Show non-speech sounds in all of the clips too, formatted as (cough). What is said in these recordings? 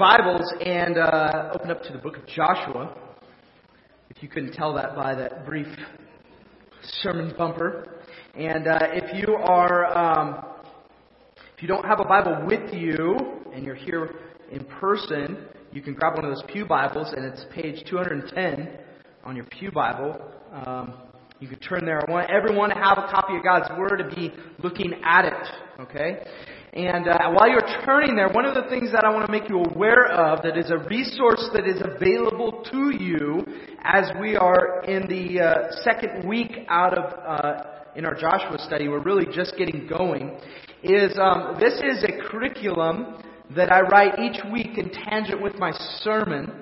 Bibles and uh, open up to the book of Joshua. If you couldn't tell that by that brief sermon bumper. And uh, if you are, um, if you don't have a Bible with you and you're here in person, you can grab one of those Pew Bibles and it's page 210 on your Pew Bible. Um, you can turn there. I want everyone to have a copy of God's Word to be looking at it. Okay? And uh, while you're turning there, one of the things that I want to make you aware of that is a resource that is available to you as we are in the uh, second week out of uh, in our Joshua study. We're really just getting going. Is um, this is a curriculum that I write each week in tangent with my sermon,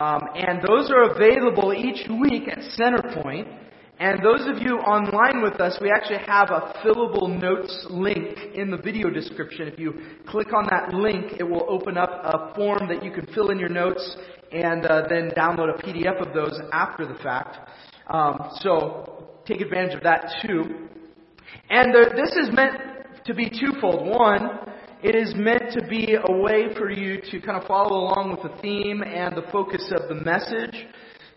um, and those are available each week at Centerpoint. And those of you online with us, we actually have a fillable notes link in the video description. If you click on that link, it will open up a form that you can fill in your notes and uh, then download a PDF of those after the fact. Um, so take advantage of that too. And uh, this is meant to be twofold. One, it is meant to be a way for you to kind of follow along with the theme and the focus of the message.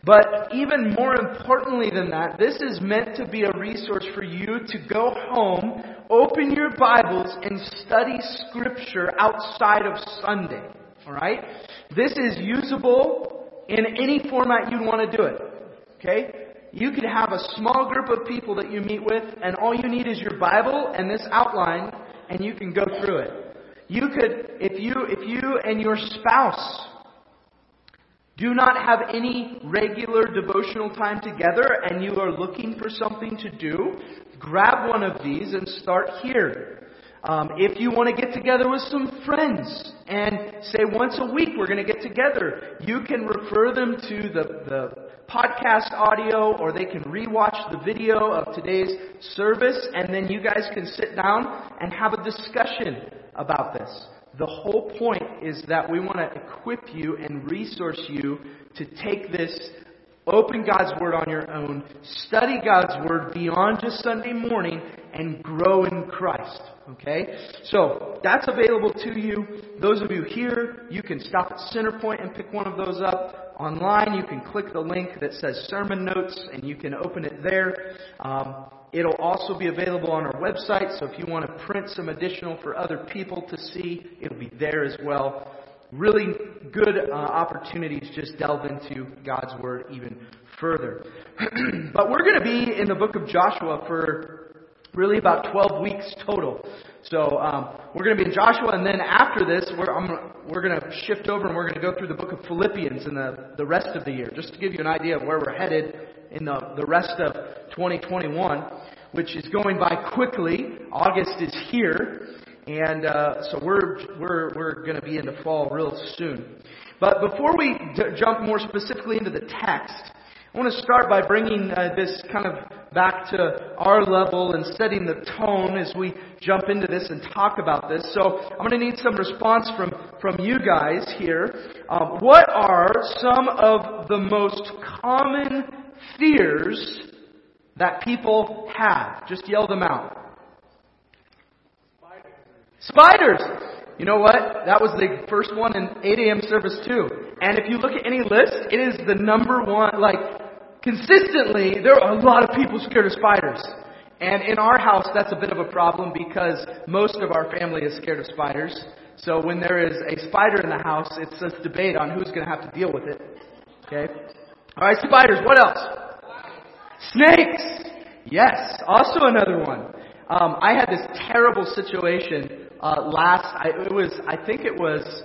But even more importantly than that, this is meant to be a resource for you to go home, open your Bibles, and study Scripture outside of Sunday. Alright? This is usable in any format you'd want to do it. Okay? You could have a small group of people that you meet with, and all you need is your Bible and this outline, and you can go through it. You could, if you, if you and your spouse do not have any regular devotional time together and you are looking for something to do, grab one of these and start here. Um, if you want to get together with some friends and say once a week we're going to get together, you can refer them to the, the podcast audio or they can rewatch the video of today's service and then you guys can sit down and have a discussion about this. The whole point is that we want to equip you and resource you to take this, open God's Word on your own, study God's Word beyond just Sunday morning, and grow in Christ. Okay? So, that's available to you. Those of you here, you can stop at Centerpoint and pick one of those up. Online, you can click the link that says Sermon Notes, and you can open it there. Um, It'll also be available on our website, so if you want to print some additional for other people to see, it'll be there as well. Really good uh, opportunities just delve into God's Word even further. (clears throat) but we're going to be in the book of Joshua for really about 12 weeks total. So um, we're going to be in Joshua, and then after this, we're, we're going to shift over and we're going to go through the book of Philippians in the, the rest of the year, just to give you an idea of where we're headed in the, the rest of 2021, which is going by quickly. August is here. And uh, so we're we're we're going to be into fall real soon. But before we d- jump more specifically into the text, I want to start by bringing uh, this kind of back to our level and setting the tone as we jump into this and talk about this. So I'm going to need some response from from you guys here. Um, what are some of the most common fears that people have. Just yell them out. Spiders. You know what? That was the first one in 8 a.m. service too. And if you look at any list, it is the number one, like, consistently, there are a lot of people scared of spiders. And in our house, that's a bit of a problem because most of our family is scared of spiders. So when there is a spider in the house, it's this debate on who's going to have to deal with it. Okay? Alright, spiders. What else? Snakes! Yes, also another one. Um, I had this terrible situation uh, last. I, it was, I think it was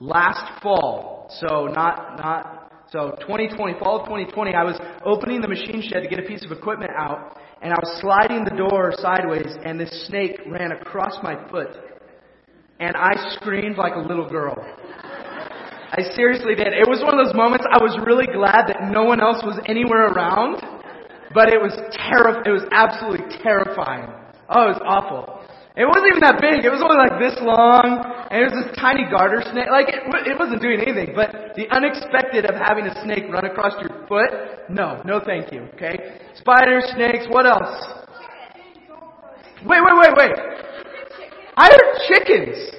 last fall. So not not So 2020, fall of 2020, I was opening the machine shed to get a piece of equipment out, and I was sliding the door sideways, and this snake ran across my foot. And I screamed like a little girl. I seriously did. It was one of those moments I was really glad that no one else was anywhere around, but it was terri- it was absolutely terrifying. Oh, it was awful. It wasn't even that big. It was only like this long, and it was this tiny garter snake. Like, it, it wasn't doing anything, but the unexpected of having a snake run across your foot, no, no thank you, okay? Spiders, snakes, what else? Wait, wait, wait, wait. I heard chickens.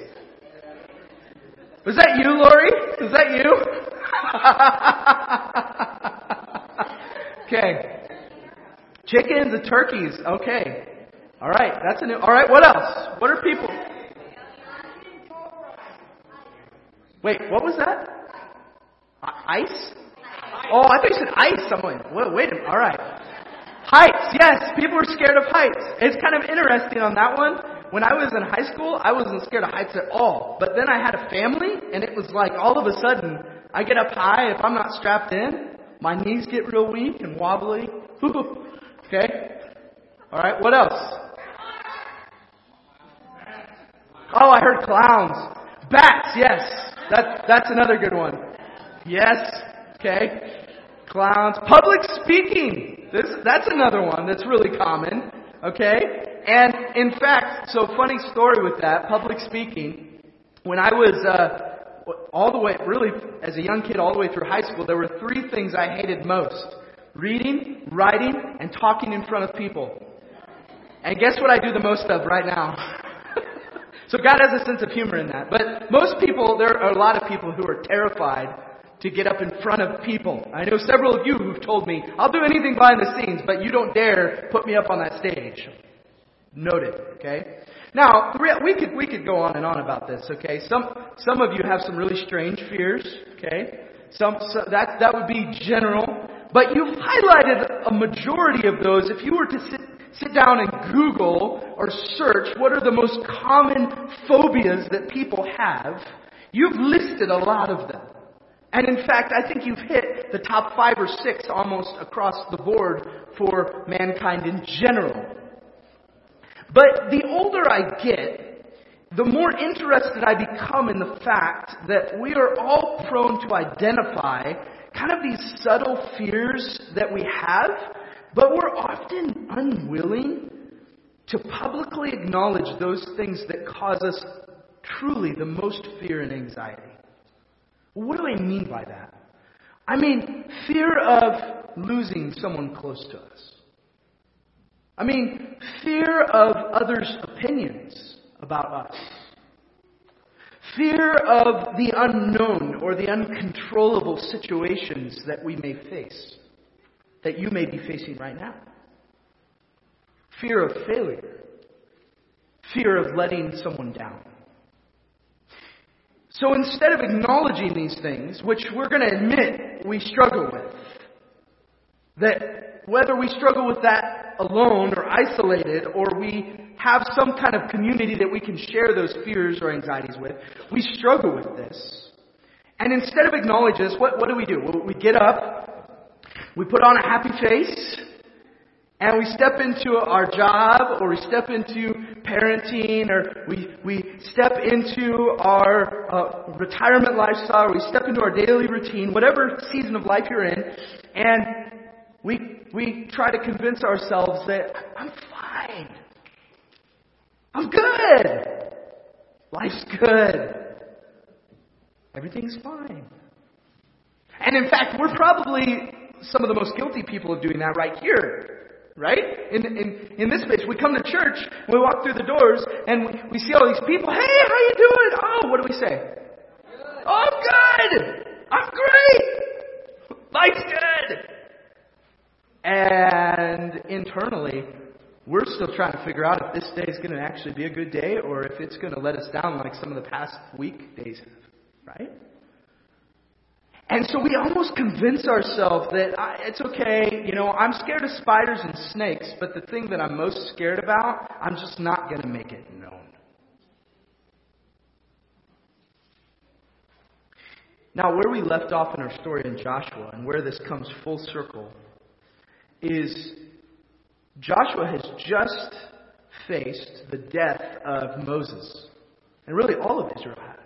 Was that you, Lori? Was that you? (laughs) okay. Chickens and turkeys. Okay. All right, that's a new. All right, what else? What are people? Wait, what was that? Ice? Oh, I thought you said ice. Someone. Wait, wait a minute. All right. Heights. Yes, people are scared of heights. It's kind of interesting on that one. When I was in high school, I wasn't scared of heights at all. But then I had a family, and it was like all of a sudden, I get up high. If I'm not strapped in, my knees get real weak and wobbly. (laughs) okay. All right. What else? Oh, I heard clowns. Bats, yes. That, that's another good one. Yes. Okay. Clowns. Public speaking. This, that's another one that's really common. Okay. And in fact, so funny story with that, public speaking. When I was, uh, all the way, really, as a young kid, all the way through high school, there were three things I hated most. Reading, writing, and talking in front of people. And guess what I do the most of right now? (laughs) So God has a sense of humor in that. But most people, there are a lot of people who are terrified to get up in front of people. I know several of you who've told me, I'll do anything behind the scenes, but you don't dare put me up on that stage. Noted, okay? Now, we could, we could go on and on about this, okay? Some, some of you have some really strange fears, okay? Some, so that, that would be general. But you've highlighted a majority of those. If you were to sit sit down and Google or search what are the most common phobias that people have, you've listed a lot of them. And in fact, I think you've hit the top five or six almost across the board for mankind in general. But the older I get, the more interested I become in the fact that we are all prone to identify kind of these subtle fears that we have but we're often unwilling to publicly acknowledge those things that cause us truly the most fear and anxiety. What do I mean by that? I mean, fear of losing someone close to us. I mean, fear of others' opinions about us. Fear of the unknown or the uncontrollable situations that we may face that you may be facing right now fear of failure, fear of letting someone down. So instead of acknowledging these things, which we're going to admit we struggle with, that whether we struggle with that alone or isolated, or we have some kind of community that we can share those fears or anxieties with, we struggle with this. And instead of acknowledging this, what, what do we do? we get up we put on a happy face and we step into our job or we step into parenting or we, we step into our uh, retirement lifestyle or we step into our daily routine, whatever season of life you're in, and we, we try to convince ourselves that I'm fine. I'm good. Life's good. Everything's fine. And in fact, we're probably some of the most guilty people of doing that right here. Right? In, in, in this space, we come to church, we walk through the doors, and we, we see all these people. Hey, how you doing? Oh, what do we say? Oh, I'm good! I'm great! Life's good! And internally, we're still trying to figure out if this day is going to actually be a good day or if it's going to let us down like some of the past week days have. Right? And so we almost convince ourselves that I, it's okay, you know, I'm scared of spiders and snakes, but the thing that I'm most scared about, I'm just not going to make it known. Now, where we left off in our story in Joshua and where this comes full circle is Joshua has just faced the death of Moses. And really, all of Israel has.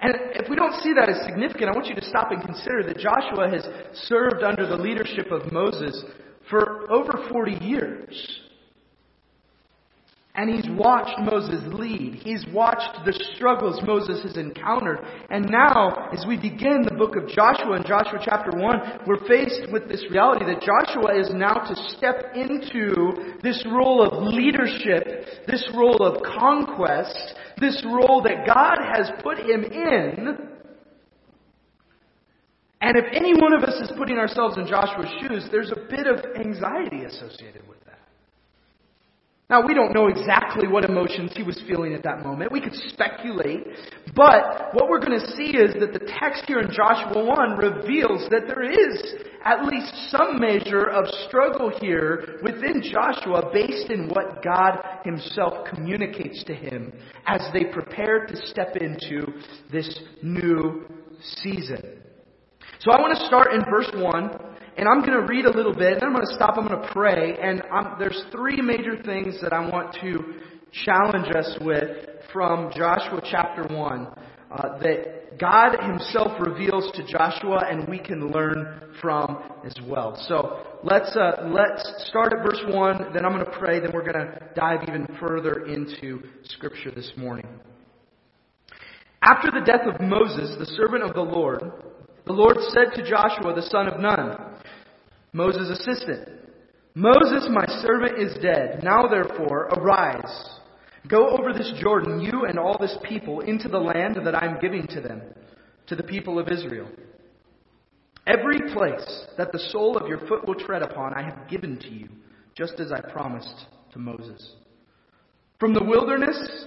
And if we don't see that as significant, I want you to stop and consider that Joshua has served under the leadership of Moses for over 40 years. And he's watched Moses lead. He's watched the struggles Moses has encountered. And now, as we begin the book of Joshua in Joshua chapter 1, we're faced with this reality that Joshua is now to step into this role of leadership, this role of conquest, this role that God has put him in. And if any one of us is putting ourselves in Joshua's shoes, there's a bit of anxiety associated with that. Now, we don't know exactly what emotions he was feeling at that moment. We could speculate. But what we're going to see is that the text here in Joshua 1 reveals that there is at least some measure of struggle here within Joshua based in what God himself communicates to him as they prepare to step into this new season. So I want to start in verse 1 and I'm going to read a little bit, and I'm going to stop, I'm going to pray, and I'm, there's three major things that I want to challenge us with from Joshua chapter 1 uh, that God Himself reveals to Joshua and we can learn from as well. So let's, uh, let's start at verse 1, then I'm going to pray, then we're going to dive even further into Scripture this morning. After the death of Moses, the servant of the Lord, the Lord said to Joshua, the son of Nun, Moses' assistant. Moses, my servant, is dead. Now therefore, arise. Go over this Jordan, you and all this people, into the land that I am giving to them, to the people of Israel. Every place that the sole of your foot will tread upon, I have given to you, just as I promised to Moses. From the wilderness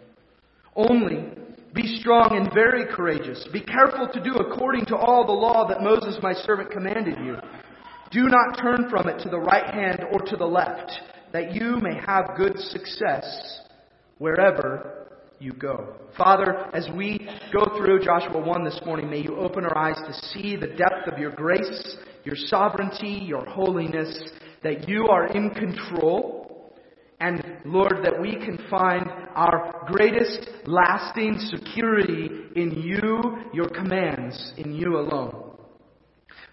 Only be strong and very courageous. Be careful to do according to all the law that Moses my servant commanded you. Do not turn from it to the right hand or to the left, that you may have good success wherever you go. Father, as we go through Joshua 1 this morning, may you open our eyes to see the depth of your grace, your sovereignty, your holiness, that you are in control and Lord, that we can find our greatest lasting security in you, your commands, in you alone.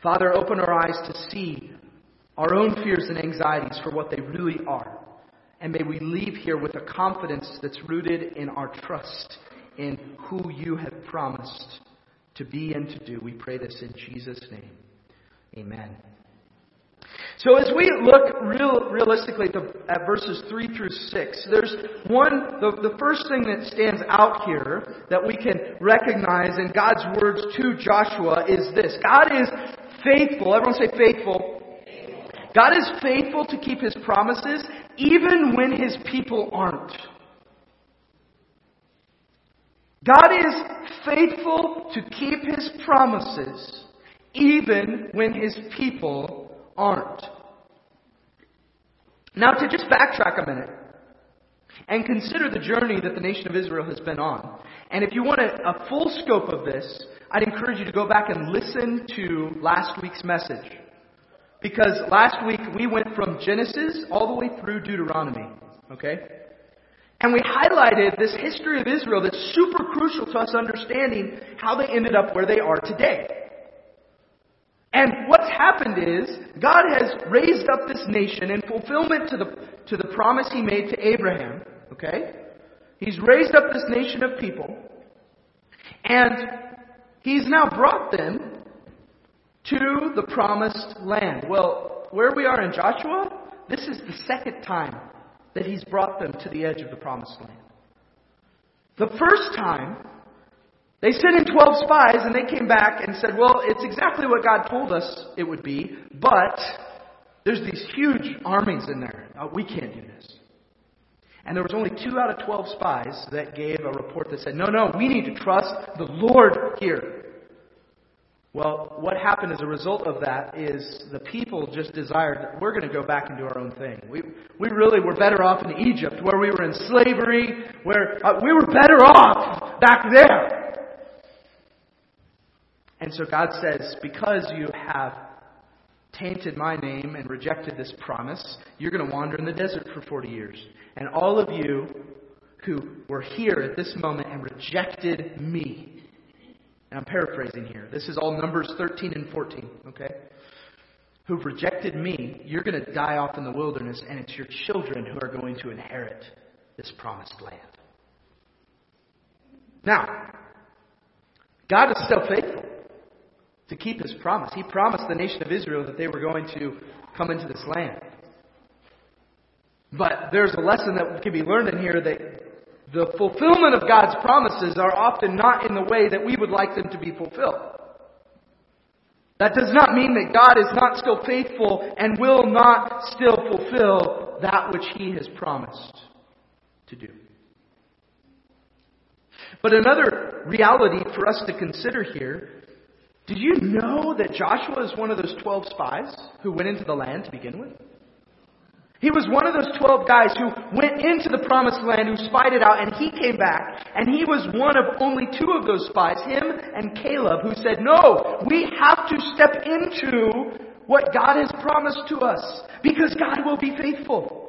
Father, open our eyes to see our own fears and anxieties for what they really are. And may we leave here with a confidence that's rooted in our trust in who you have promised to be and to do. We pray this in Jesus' name. Amen. So as we look real, realistically at, the, at, verses 3 through 6, there's one, the, the first thing that stands out here that we can recognize in God's words to Joshua is this. God is faithful. Everyone say faithful. God is faithful to keep his promises even when his people aren't. God is faithful to keep his promises even when his people aren't. Now, to just backtrack a minute and consider the journey that the nation of Israel has been on. And if you want a, a full scope of this, I'd encourage you to go back and listen to last week's message. Because last week we went from Genesis all the way through Deuteronomy. Okay? And we highlighted this history of Israel that's super crucial to us understanding how they ended up where they are today. And what's happened is, God has raised up this nation in fulfillment to the, to the promise He made to Abraham. Okay? He's raised up this nation of people. And He's now brought them to the promised land. Well, where we are in Joshua, this is the second time that He's brought them to the edge of the promised land. The first time They sent in 12 spies and they came back and said, well, it's exactly what God told us it would be, but there's these huge armies in there. We can't do this. And there was only two out of 12 spies that gave a report that said, no, no, we need to trust the Lord here. Well, what happened as a result of that is the people just desired, that we're going to go back and do our own thing. We, we really were better off in Egypt, where we were in slavery, where uh, we were better off back there. And so God says, because you have tainted my name and rejected this promise, you're going to wander in the desert for 40 years. And all of you who were here at this moment and rejected me, and I'm paraphrasing here, this is all Numbers 13 and 14, okay? Who've rejected me, you're going to die off in the wilderness, and it's your children who are going to inherit this promised land. Now, God is still faithful to keep his promise. He promised the nation of Israel that they were going to come into this land. But there's a lesson that can be learned in here that the fulfillment of God's promises are often not in the way that we would like them to be fulfilled. That does not mean that God is not still faithful and will not still fulfill that which He has promised to do. But another reality for us to consider here did you know that Joshua is one of those 12 spies who went into the land to begin with? He was one of those 12 guys who went into the promised land, who spied it out, and he came back. And he was one of only two of those spies, him and Caleb, who said, No, we have to step into what God has promised to us because God will be faithful.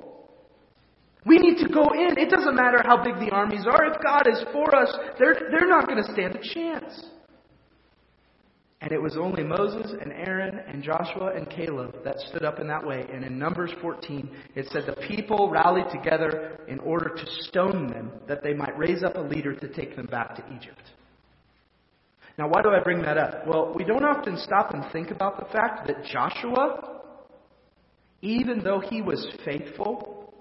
We need to go in. It doesn't matter how big the armies are. If God is for us, they're, they're not going to stand a chance. And it was only Moses and Aaron and Joshua and Caleb that stood up in that way. And in Numbers 14, it said the people rallied together in order to stone them, that they might raise up a leader to take them back to Egypt. Now, why do I bring that up? Well, we don't often stop and think about the fact that Joshua, even though he was faithful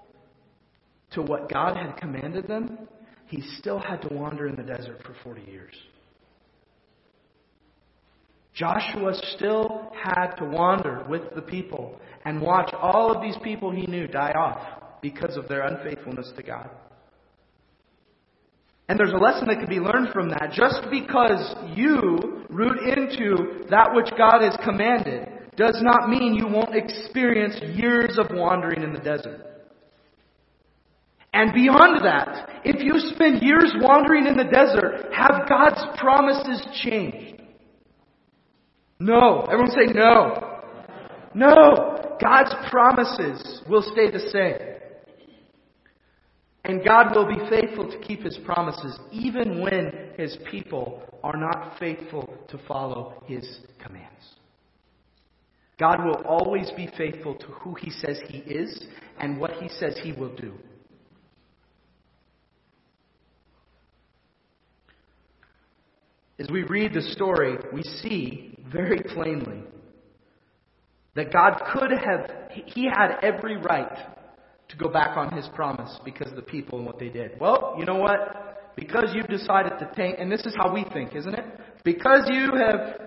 to what God had commanded them, he still had to wander in the desert for 40 years. Joshua still had to wander with the people and watch all of these people he knew die off because of their unfaithfulness to God. And there's a lesson that can be learned from that. Just because you root into that which God has commanded does not mean you won't experience years of wandering in the desert. And beyond that, if you spend years wandering in the desert, have God's promises changed? No. Everyone say no. No. God's promises will stay the same. And God will be faithful to keep His promises even when His people are not faithful to follow His commands. God will always be faithful to who He says He is and what He says He will do. As we read the story, we see very plainly that God could have, He had every right to go back on His promise because of the people and what they did. Well, you know what? Because you've decided to take, and this is how we think, isn't it? Because you have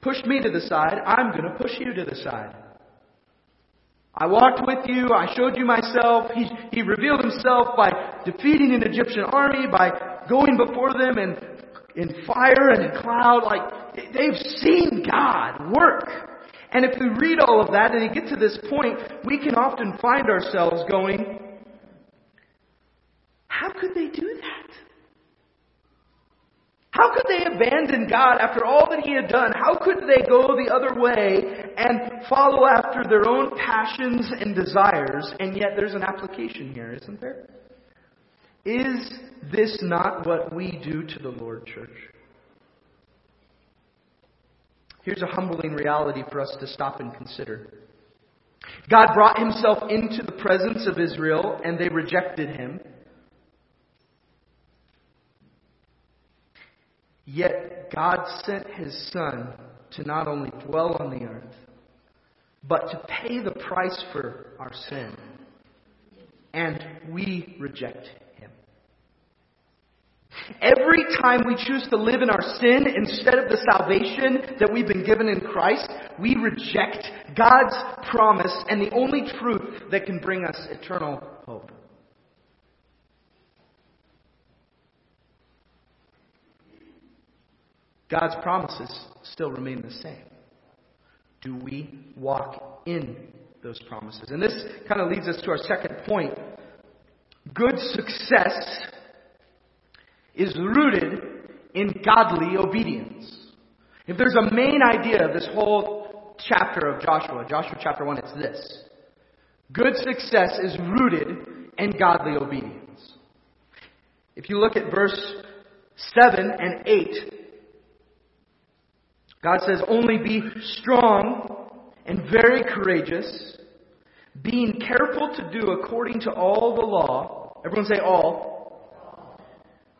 pushed me to the side, I'm going to push you to the side. I walked with you. I showed you myself. He, he revealed himself by defeating an Egyptian army, by going before them in, in fire and in cloud. Like, they've seen God work. And if we read all of that and you get to this point, we can often find ourselves going, how could they do that? How could they abandon God after all that He had done? How could they go the other way and follow after their own passions and desires? And yet there's an application here, isn't there? Is this not what we do to the Lord, church? Here's a humbling reality for us to stop and consider. God brought himself into the presence of Israel and they rejected him. Yet God sent his Son to not only dwell on the earth, but to pay the price for our sin. And we reject Every time we choose to live in our sin instead of the salvation that we've been given in Christ, we reject God's promise and the only truth that can bring us eternal hope. God's promises still remain the same. Do we walk in those promises? And this kind of leads us to our second point. Good success is rooted in godly obedience. If there's a main idea of this whole chapter of Joshua, Joshua chapter 1, it's this. Good success is rooted in godly obedience. If you look at verse 7 and 8, God says, Only be strong and very courageous, being careful to do according to all the law. Everyone say all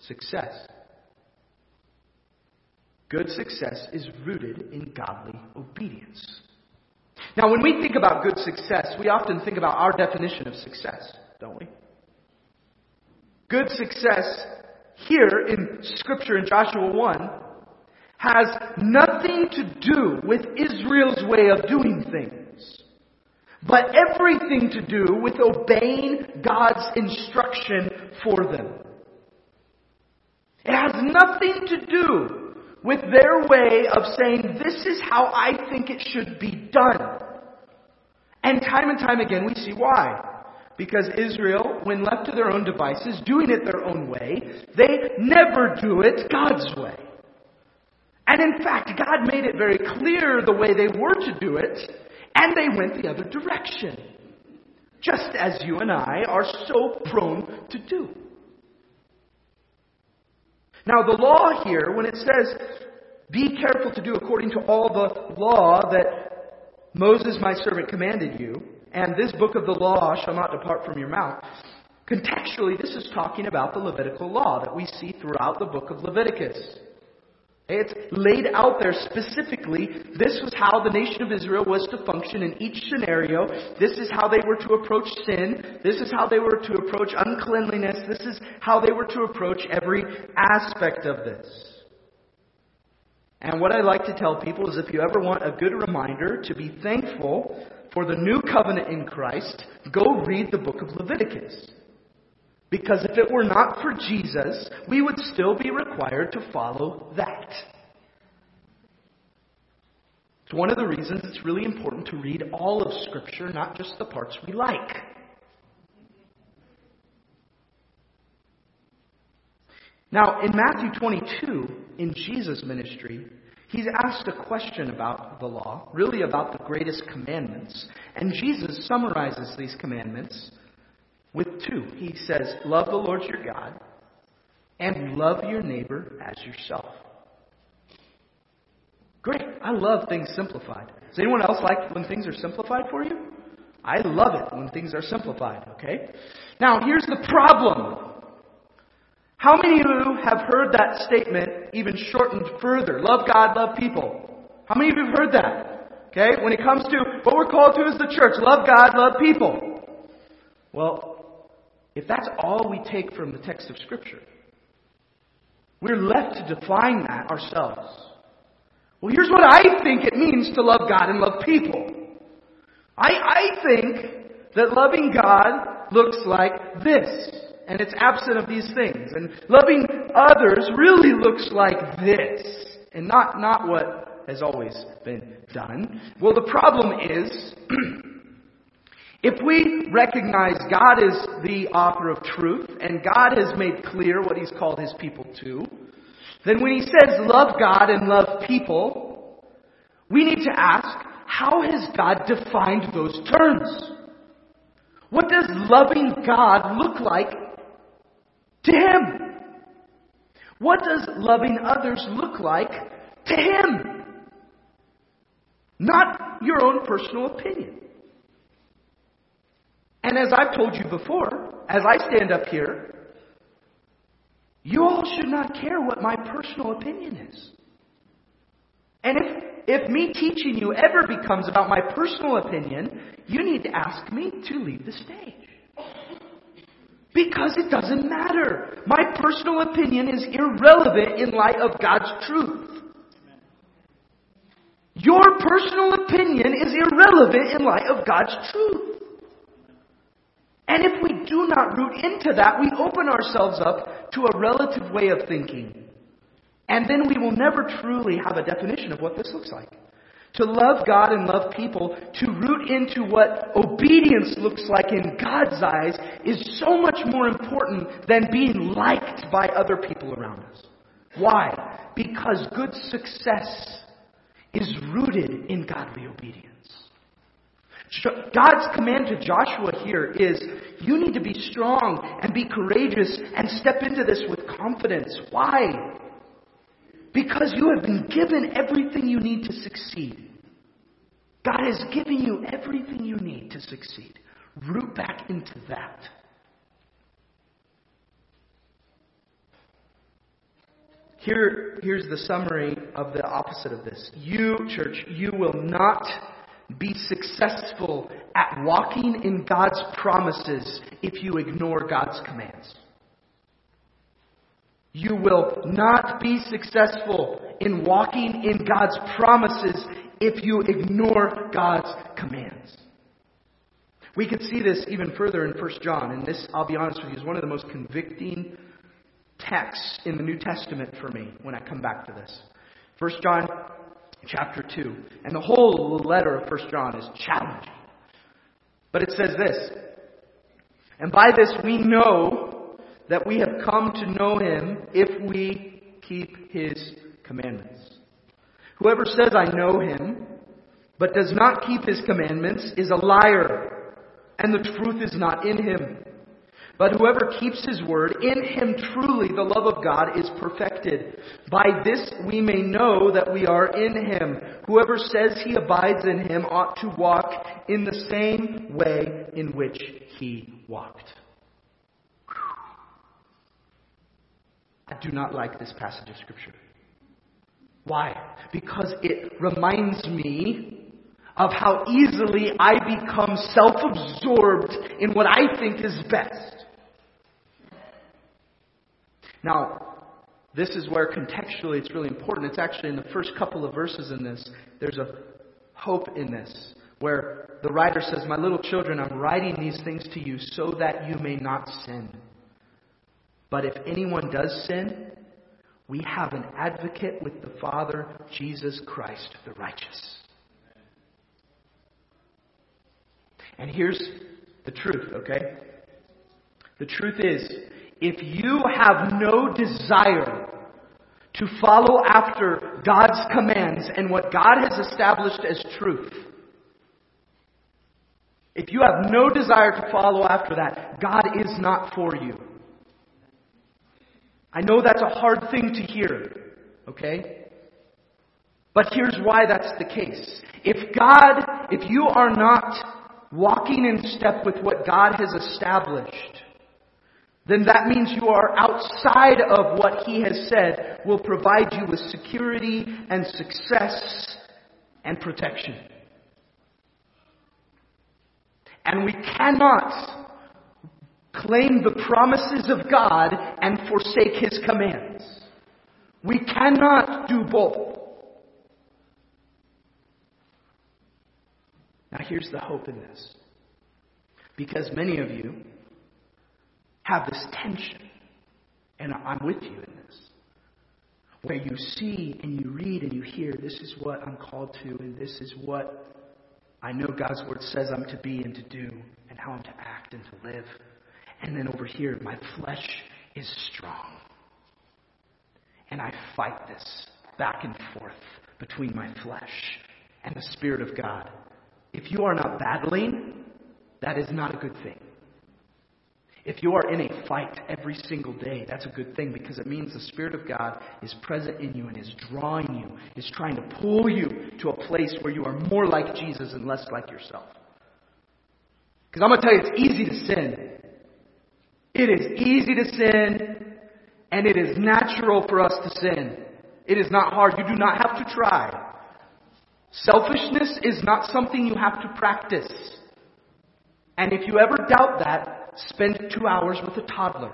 success. Good success is rooted in godly obedience. Now, when we think about good success, we often think about our definition of success, don't we? Good success here in Scripture in Joshua 1 has nothing to do with Israel's way of doing things, but everything to do with obeying God's instruction for them. It has nothing to do with their way of saying, this is how I think it should be done. And time and time again we see why. Because Israel, when left to their own devices, doing it their own way, they never do it God's way. And in fact, God made it very clear the way they were to do it, and they went the other direction. Just as you and I are so prone to do. Now, the law here, when it says, be careful to do according to all the law that Moses, my servant, commanded you, and this book of the law shall not depart from your mouth. Contextually, this is talking about the Levitical law that we see throughout the book of Leviticus. It's laid out there specifically. This was how the nation of Israel was to function in each scenario. This is how they were to approach sin. This is how they were to approach uncleanliness. This is how they were to approach every aspect of this. And what I like to tell people is if you ever want a good reminder to be thankful for the new covenant in Christ, go read the book of Leviticus. Because if it were not for Jesus, we would still be required to follow that. It's one of the reasons it's really important to read all of Scripture, not just the parts we like. Now, in Matthew 22, in Jesus' ministry, he's asked a question about the law, really about the greatest commandments. And Jesus summarizes these commandments with two. He says, Love the Lord your God and love your neighbor as yourself. Great. I love things simplified. Does anyone else like when things are simplified for you? I love it when things are simplified, okay? Now, here's the problem. How many of you have heard that statement even shortened further? Love God, love people. How many of you have heard that? Okay? When it comes to what we're called to as the church, love God, love people. Well, if that's all we take from the text of Scripture, we're left to define that ourselves. Well, here's what I think it means to love God and love people. I, I think that loving God looks like this, and it's absent of these things. And loving others really looks like this, and not, not what has always been done. Well, the problem is (clears throat) If we recognize God is the author of truth and God has made clear what He's called His people to, then when He says love God and love people, we need to ask, how has God defined those terms? What does loving God look like to Him? What does loving others look like to Him? Not your own personal opinion. And as I've told you before, as I stand up here, you all should not care what my personal opinion is. And if, if me teaching you ever becomes about my personal opinion, you need to ask me to leave the stage. Because it doesn't matter. My personal opinion is irrelevant in light of God's truth. Your personal opinion is irrelevant in light of God's truth. And if we do not root into that, we open ourselves up to a relative way of thinking. And then we will never truly have a definition of what this looks like. To love God and love people, to root into what obedience looks like in God's eyes, is so much more important than being liked by other people around us. Why? Because good success is rooted in godly obedience. God's command to Joshua here is you need to be strong and be courageous and step into this with confidence. Why? Because you have been given everything you need to succeed. God has given you everything you need to succeed. Root back into that. Here, here's the summary of the opposite of this. You, church, you will not be successful at walking in God's promises if you ignore God's commands. You will not be successful in walking in God's promises if you ignore God's commands. We could see this even further in 1 John, and this, I'll be honest with you, is one of the most convicting texts in the New Testament for me when I come back to this. 1 John chapter 2. And the whole letter of 1 John is challenging. But it says this And by this we know that we have come to know him if we keep his commandments. Whoever says, I know him, but does not keep his commandments is a liar, and the truth is not in him. But whoever keeps his word, in him truly the love of God is perfected. By this we may know that we are in him. Whoever says he abides in him ought to walk in the same way in which he walked. I do not like this passage of Scripture. Why? Because it reminds me of how easily I become self absorbed in what I think is best. Now, this is where contextually it's really important. It's actually in the first couple of verses in this. There's a hope in this where the writer says, My little children, I'm writing these things to you so that you may not sin. But if anyone does sin, we have an advocate with the Father, Jesus Christ, the righteous. And here's the truth, okay? The truth is, if you have no desire to follow after God's commands and what God has established as truth, if you have no desire to follow after that, God is not for you. I know that's a hard thing to hear, okay? But here's why that's the case. If God, if you are not walking in step with what God has established, then that means you are outside of what He has said will provide you with security and success and protection. And we cannot claim the promises of God and forsake His commands. We cannot do both. Now, here's the hope in this. Because many of you have this tension. And I'm with you in this. Where you see and you read and you hear, this is what I'm called to, and this is what I know God's Word says I'm to be and to do, and how I'm to act and to live. And then over here, my flesh is strong. And I fight this back and forth between my flesh and the Spirit of God. If you are not battling, that is not a good thing. If you are in a fight every single day, that's a good thing because it means the Spirit of God is present in you and is drawing you, is trying to pull you to a place where you are more like Jesus and less like yourself. Because I'm going to tell you, it's easy to sin. It is easy to sin, and it is natural for us to sin. It is not hard. You do not have to try. Selfishness is not something you have to practice. And if you ever doubt that, spend two hours with a toddler.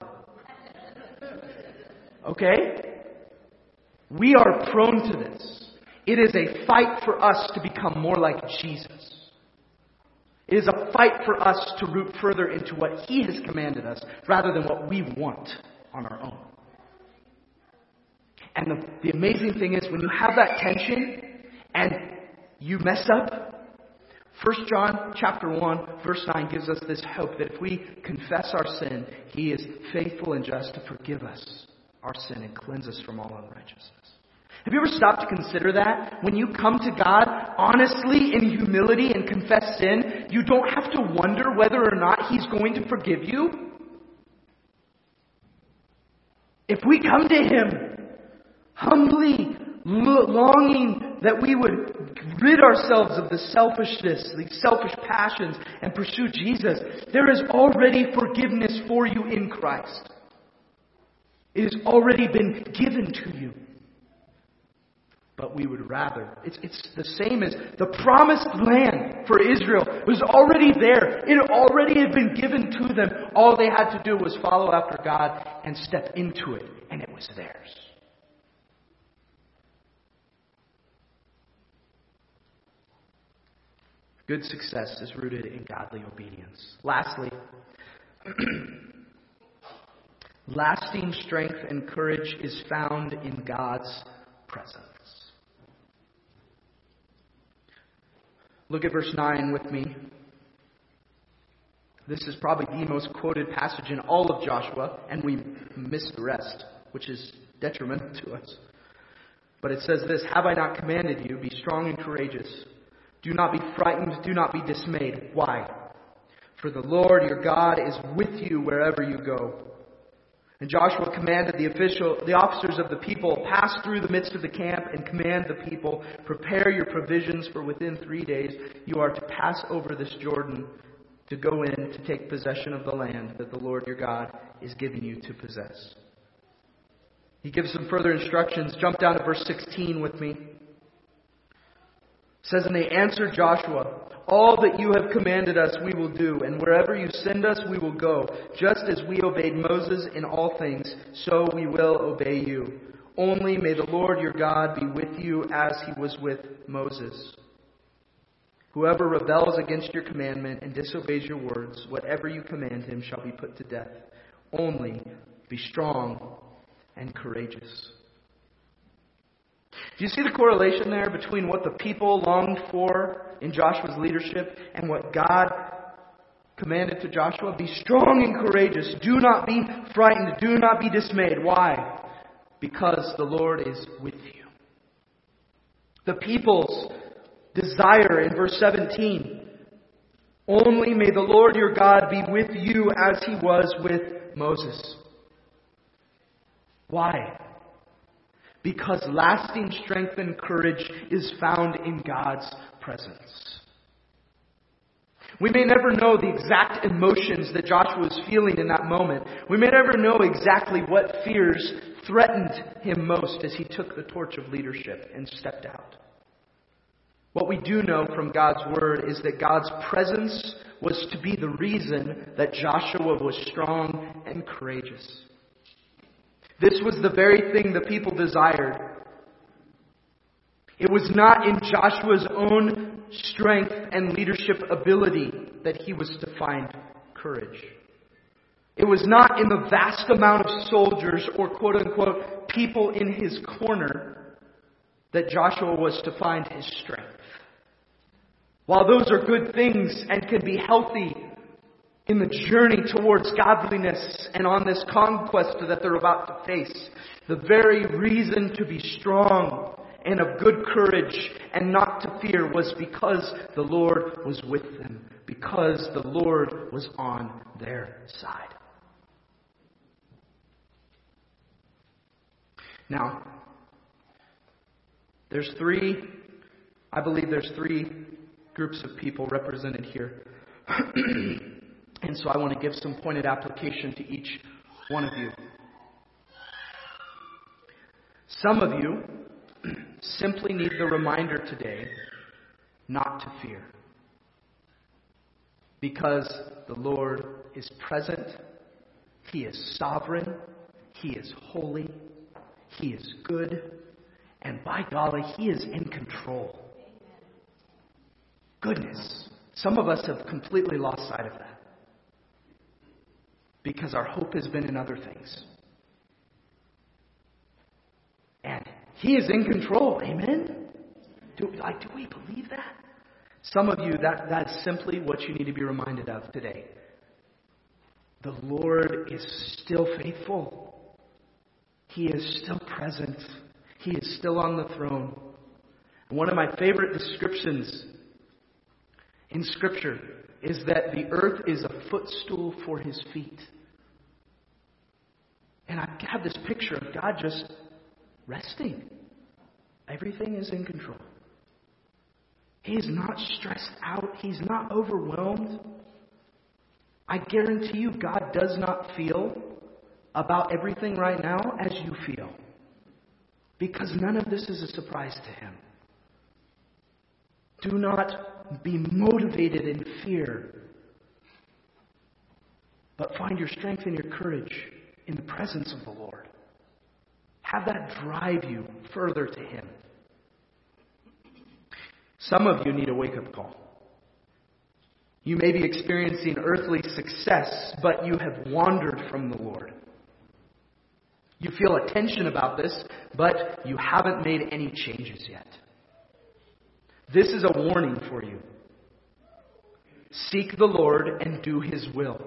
Okay? We are prone to this. It is a fight for us to become more like Jesus. It is a fight for us to root further into what He has commanded us rather than what we want on our own. And the, the amazing thing is when you have that tension and you mess up, 1 John chapter 1 verse 9 gives us this hope that if we confess our sin, he is faithful and just to forgive us our sin and cleanse us from all unrighteousness. Have you ever stopped to consider that? When you come to God honestly in humility and confess sin, you don't have to wonder whether or not he's going to forgive you. If we come to him humbly longing that we would rid ourselves of the selfishness, the selfish passions, and pursue Jesus, there is already forgiveness for you in Christ. It has already been given to you. But we would rather. It's, it's the same as the promised land for Israel was already there. It already had been given to them. All they had to do was follow after God and step into it, and it was theirs. Good success is rooted in godly obedience. Lastly, (clears throat) lasting strength and courage is found in God's presence. Look at verse 9 with me. This is probably the most quoted passage in all of Joshua, and we miss the rest, which is detrimental to us. But it says this Have I not commanded you? Be strong and courageous. Do not be frightened. Do not be dismayed. Why? For the Lord your God is with you wherever you go. And Joshua commanded the official, the officers of the people, pass through the midst of the camp and command the people, prepare your provisions for within three days you are to pass over this Jordan to go in to take possession of the land that the Lord your God is giving you to possess. He gives some further instructions. Jump down to verse 16 with me says, And they answered Joshua, All that you have commanded us we will do, and wherever you send us we will go. Just as we obeyed Moses in all things, so we will obey you. Only may the Lord your God be with you as he was with Moses. Whoever rebels against your commandment and disobeys your words, whatever you command him shall be put to death. Only be strong and courageous. Do you see the correlation there between what the people longed for in Joshua's leadership and what God commanded to Joshua? Be strong and courageous. Do not be frightened. Do not be dismayed. Why? Because the Lord is with you. The people's desire in verse 17 only may the Lord your God be with you as he was with Moses. Why? Because lasting strength and courage is found in God's presence. We may never know the exact emotions that Joshua was feeling in that moment. We may never know exactly what fears threatened him most as he took the torch of leadership and stepped out. What we do know from God's Word is that God's presence was to be the reason that Joshua was strong and courageous. This was the very thing the people desired. It was not in Joshua's own strength and leadership ability that he was to find courage. It was not in the vast amount of soldiers or quote unquote people in his corner that Joshua was to find his strength. While those are good things and can be healthy in the journey towards godliness and on this conquest that they're about to face. The very reason to be strong and of good courage and not to fear was because the Lord was with them, because the Lord was on their side. Now, there's three, I believe there's three groups of people represented here. (clears throat) and so I want to give some pointed application to each one of you. Some of you (clears throat) simply need the reminder today not to fear. Because the Lord is present, He is sovereign, He is holy, He is good, and by golly, He is in control. Goodness. Some of us have completely lost sight of that because our hope has been in other things. And He is in control. Amen? Do, like, do we believe that? Some of you, that, that is simply what you need to be reminded of today. The Lord is still faithful. He is still present. He is still on the throne. And one of my favorite descriptions in Scripture is that the earth is a footstool for his feet. And I have this picture of God just resting. Everything is in control. He's not stressed out. He's not overwhelmed. I guarantee you, God does not feel about everything right now as you feel. Because none of this is a surprise to Him. Do not be motivated in fear, but find your strength and your courage in the presence of the Lord. Have that drive you further to Him. Some of you need a wake up call. You may be experiencing earthly success, but you have wandered from the Lord. You feel a tension about this, but you haven't made any changes yet. This is a warning for you. Seek the Lord and do His will.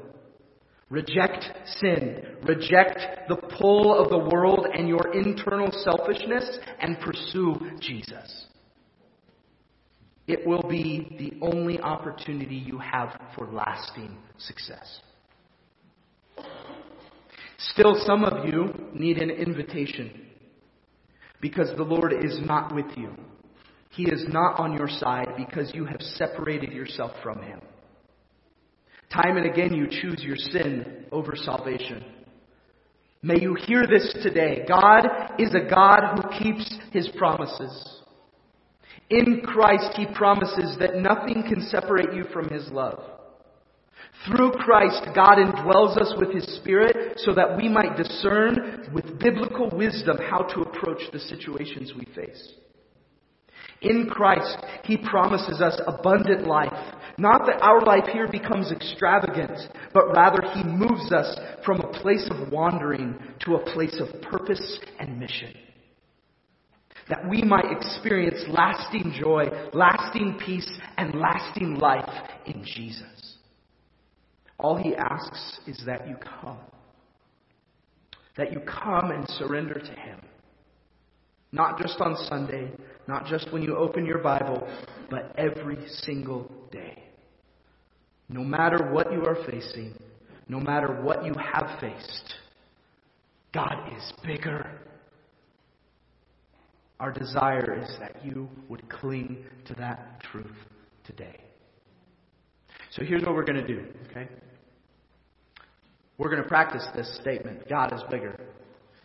Reject sin. Reject the pull of the world and your internal selfishness and pursue Jesus. It will be the only opportunity you have for lasting success. Still, some of you need an invitation because the Lord is not with you. He is not on your side because you have separated yourself from Him. Time and again, you choose your sin over salvation. May you hear this today. God is a God who keeps His promises. In Christ, He promises that nothing can separate you from His love. Through Christ, God indwells us with His Spirit so that we might discern with biblical wisdom how to approach the situations we face. In Christ, He promises us abundant life. Not that our life here becomes extravagant, but rather He moves us from a place of wandering to a place of purpose and mission that we might experience lasting joy, lasting peace, and lasting life in Jesus. All he asks is that you come. That you come and surrender to him. Not just on Sunday, not just when you open your Bible, but every single day. No matter what you are facing, no matter what you have faced, God is bigger our desire is that you would cling to that truth today. So here's what we're going to do, okay? We're going to practice this statement God is bigger.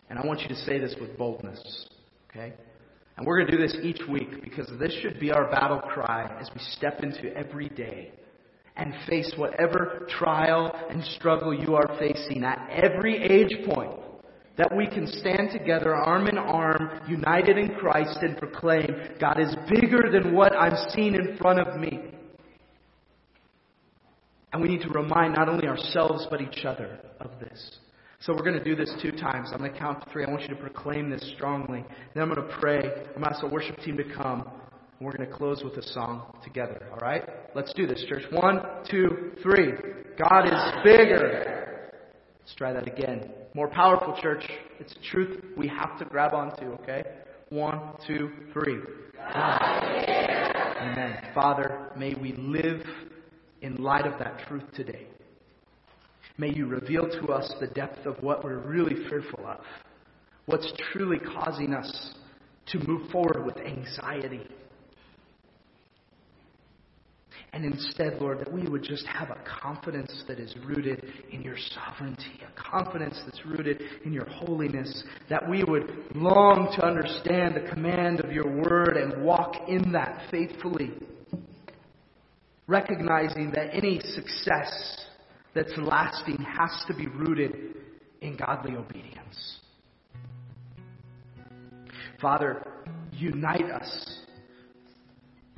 And I want you to say this with boldness, okay? And we're going to do this each week because this should be our battle cry as we step into every day and face whatever trial and struggle you are facing at every age point that we can stand together, arm in arm, united in Christ, and proclaim God is bigger than what I'm seeing in front of me. And we need to remind not only ourselves, but each other of this. So we're going to do this two times. I'm going to count to three. I want you to proclaim this strongly. Then I'm going to pray. I'm going to ask the worship team to come. And we're going to close with a song together. All right? Let's do this, church. One, two, three. God is bigger. Let's try that again more powerful, church. It's a truth we have to grab onto, okay? One, two, three. Amen. Father, may we live in light of that truth today. May you reveal to us the depth of what we're really fearful of, what's truly causing us to move forward with anxiety. And instead, Lord, that we would just have a confidence that is rooted in your sovereignty, a confidence that's rooted in your holiness, that we would long to understand the command of your word and walk in that faithfully, recognizing that any success that's lasting has to be rooted in godly obedience. Father, unite us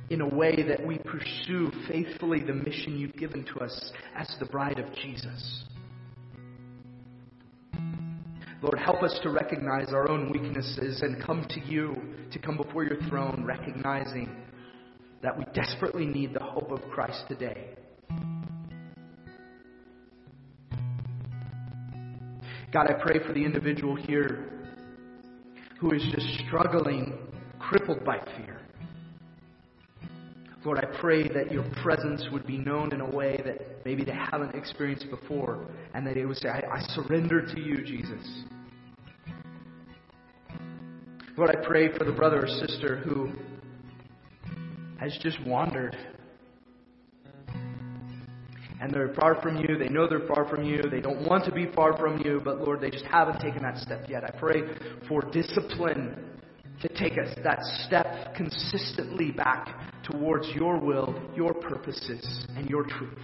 in a way that we pursue faithfully the mission you've given to us as the bride of Jesus. Lord, help us to recognize our own weaknesses and come to you, to come before your throne, recognizing that we desperately need the hope of Christ today. God, I pray for the individual here who is just struggling, crippled by fear. Lord, I pray that your presence would be known in a way that maybe they haven't experienced before, and that they would say, I, I surrender to you, Jesus. Lord, I pray for the brother or sister who has just wandered. And they're far from you. They know they're far from you. They don't want to be far from you, but Lord, they just haven't taken that step yet. I pray for discipline to take us that step consistently back towards your will, your purposes, and your truth.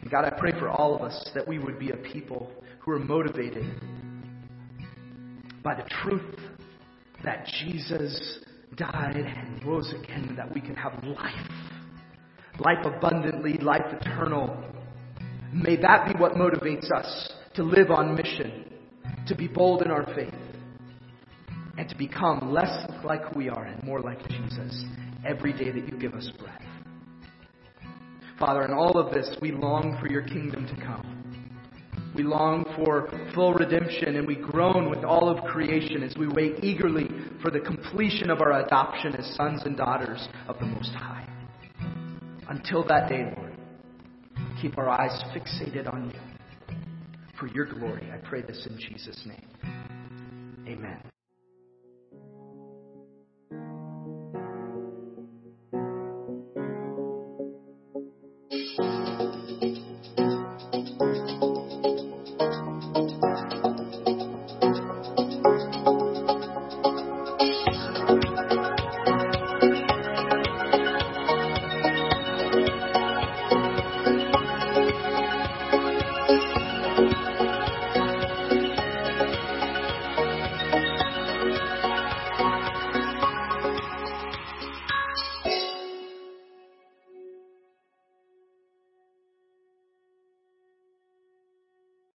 And God, I pray for all of us that we would be a people who are motivated by the truth that Jesus died and rose again, that we can have life, life abundantly, life eternal. May that be what motivates us to live on mission to be bold in our faith, and to become less like who we are and more like Jesus every day that you give us breath. Father, in all of this, we long for your kingdom to come. We long for full redemption, and we groan with all of creation as we wait eagerly for the completion of our adoption as sons and daughters of the Most High. Until that day, Lord, keep our eyes fixated on you for your glory. I pray this in Jesus' name. Amen.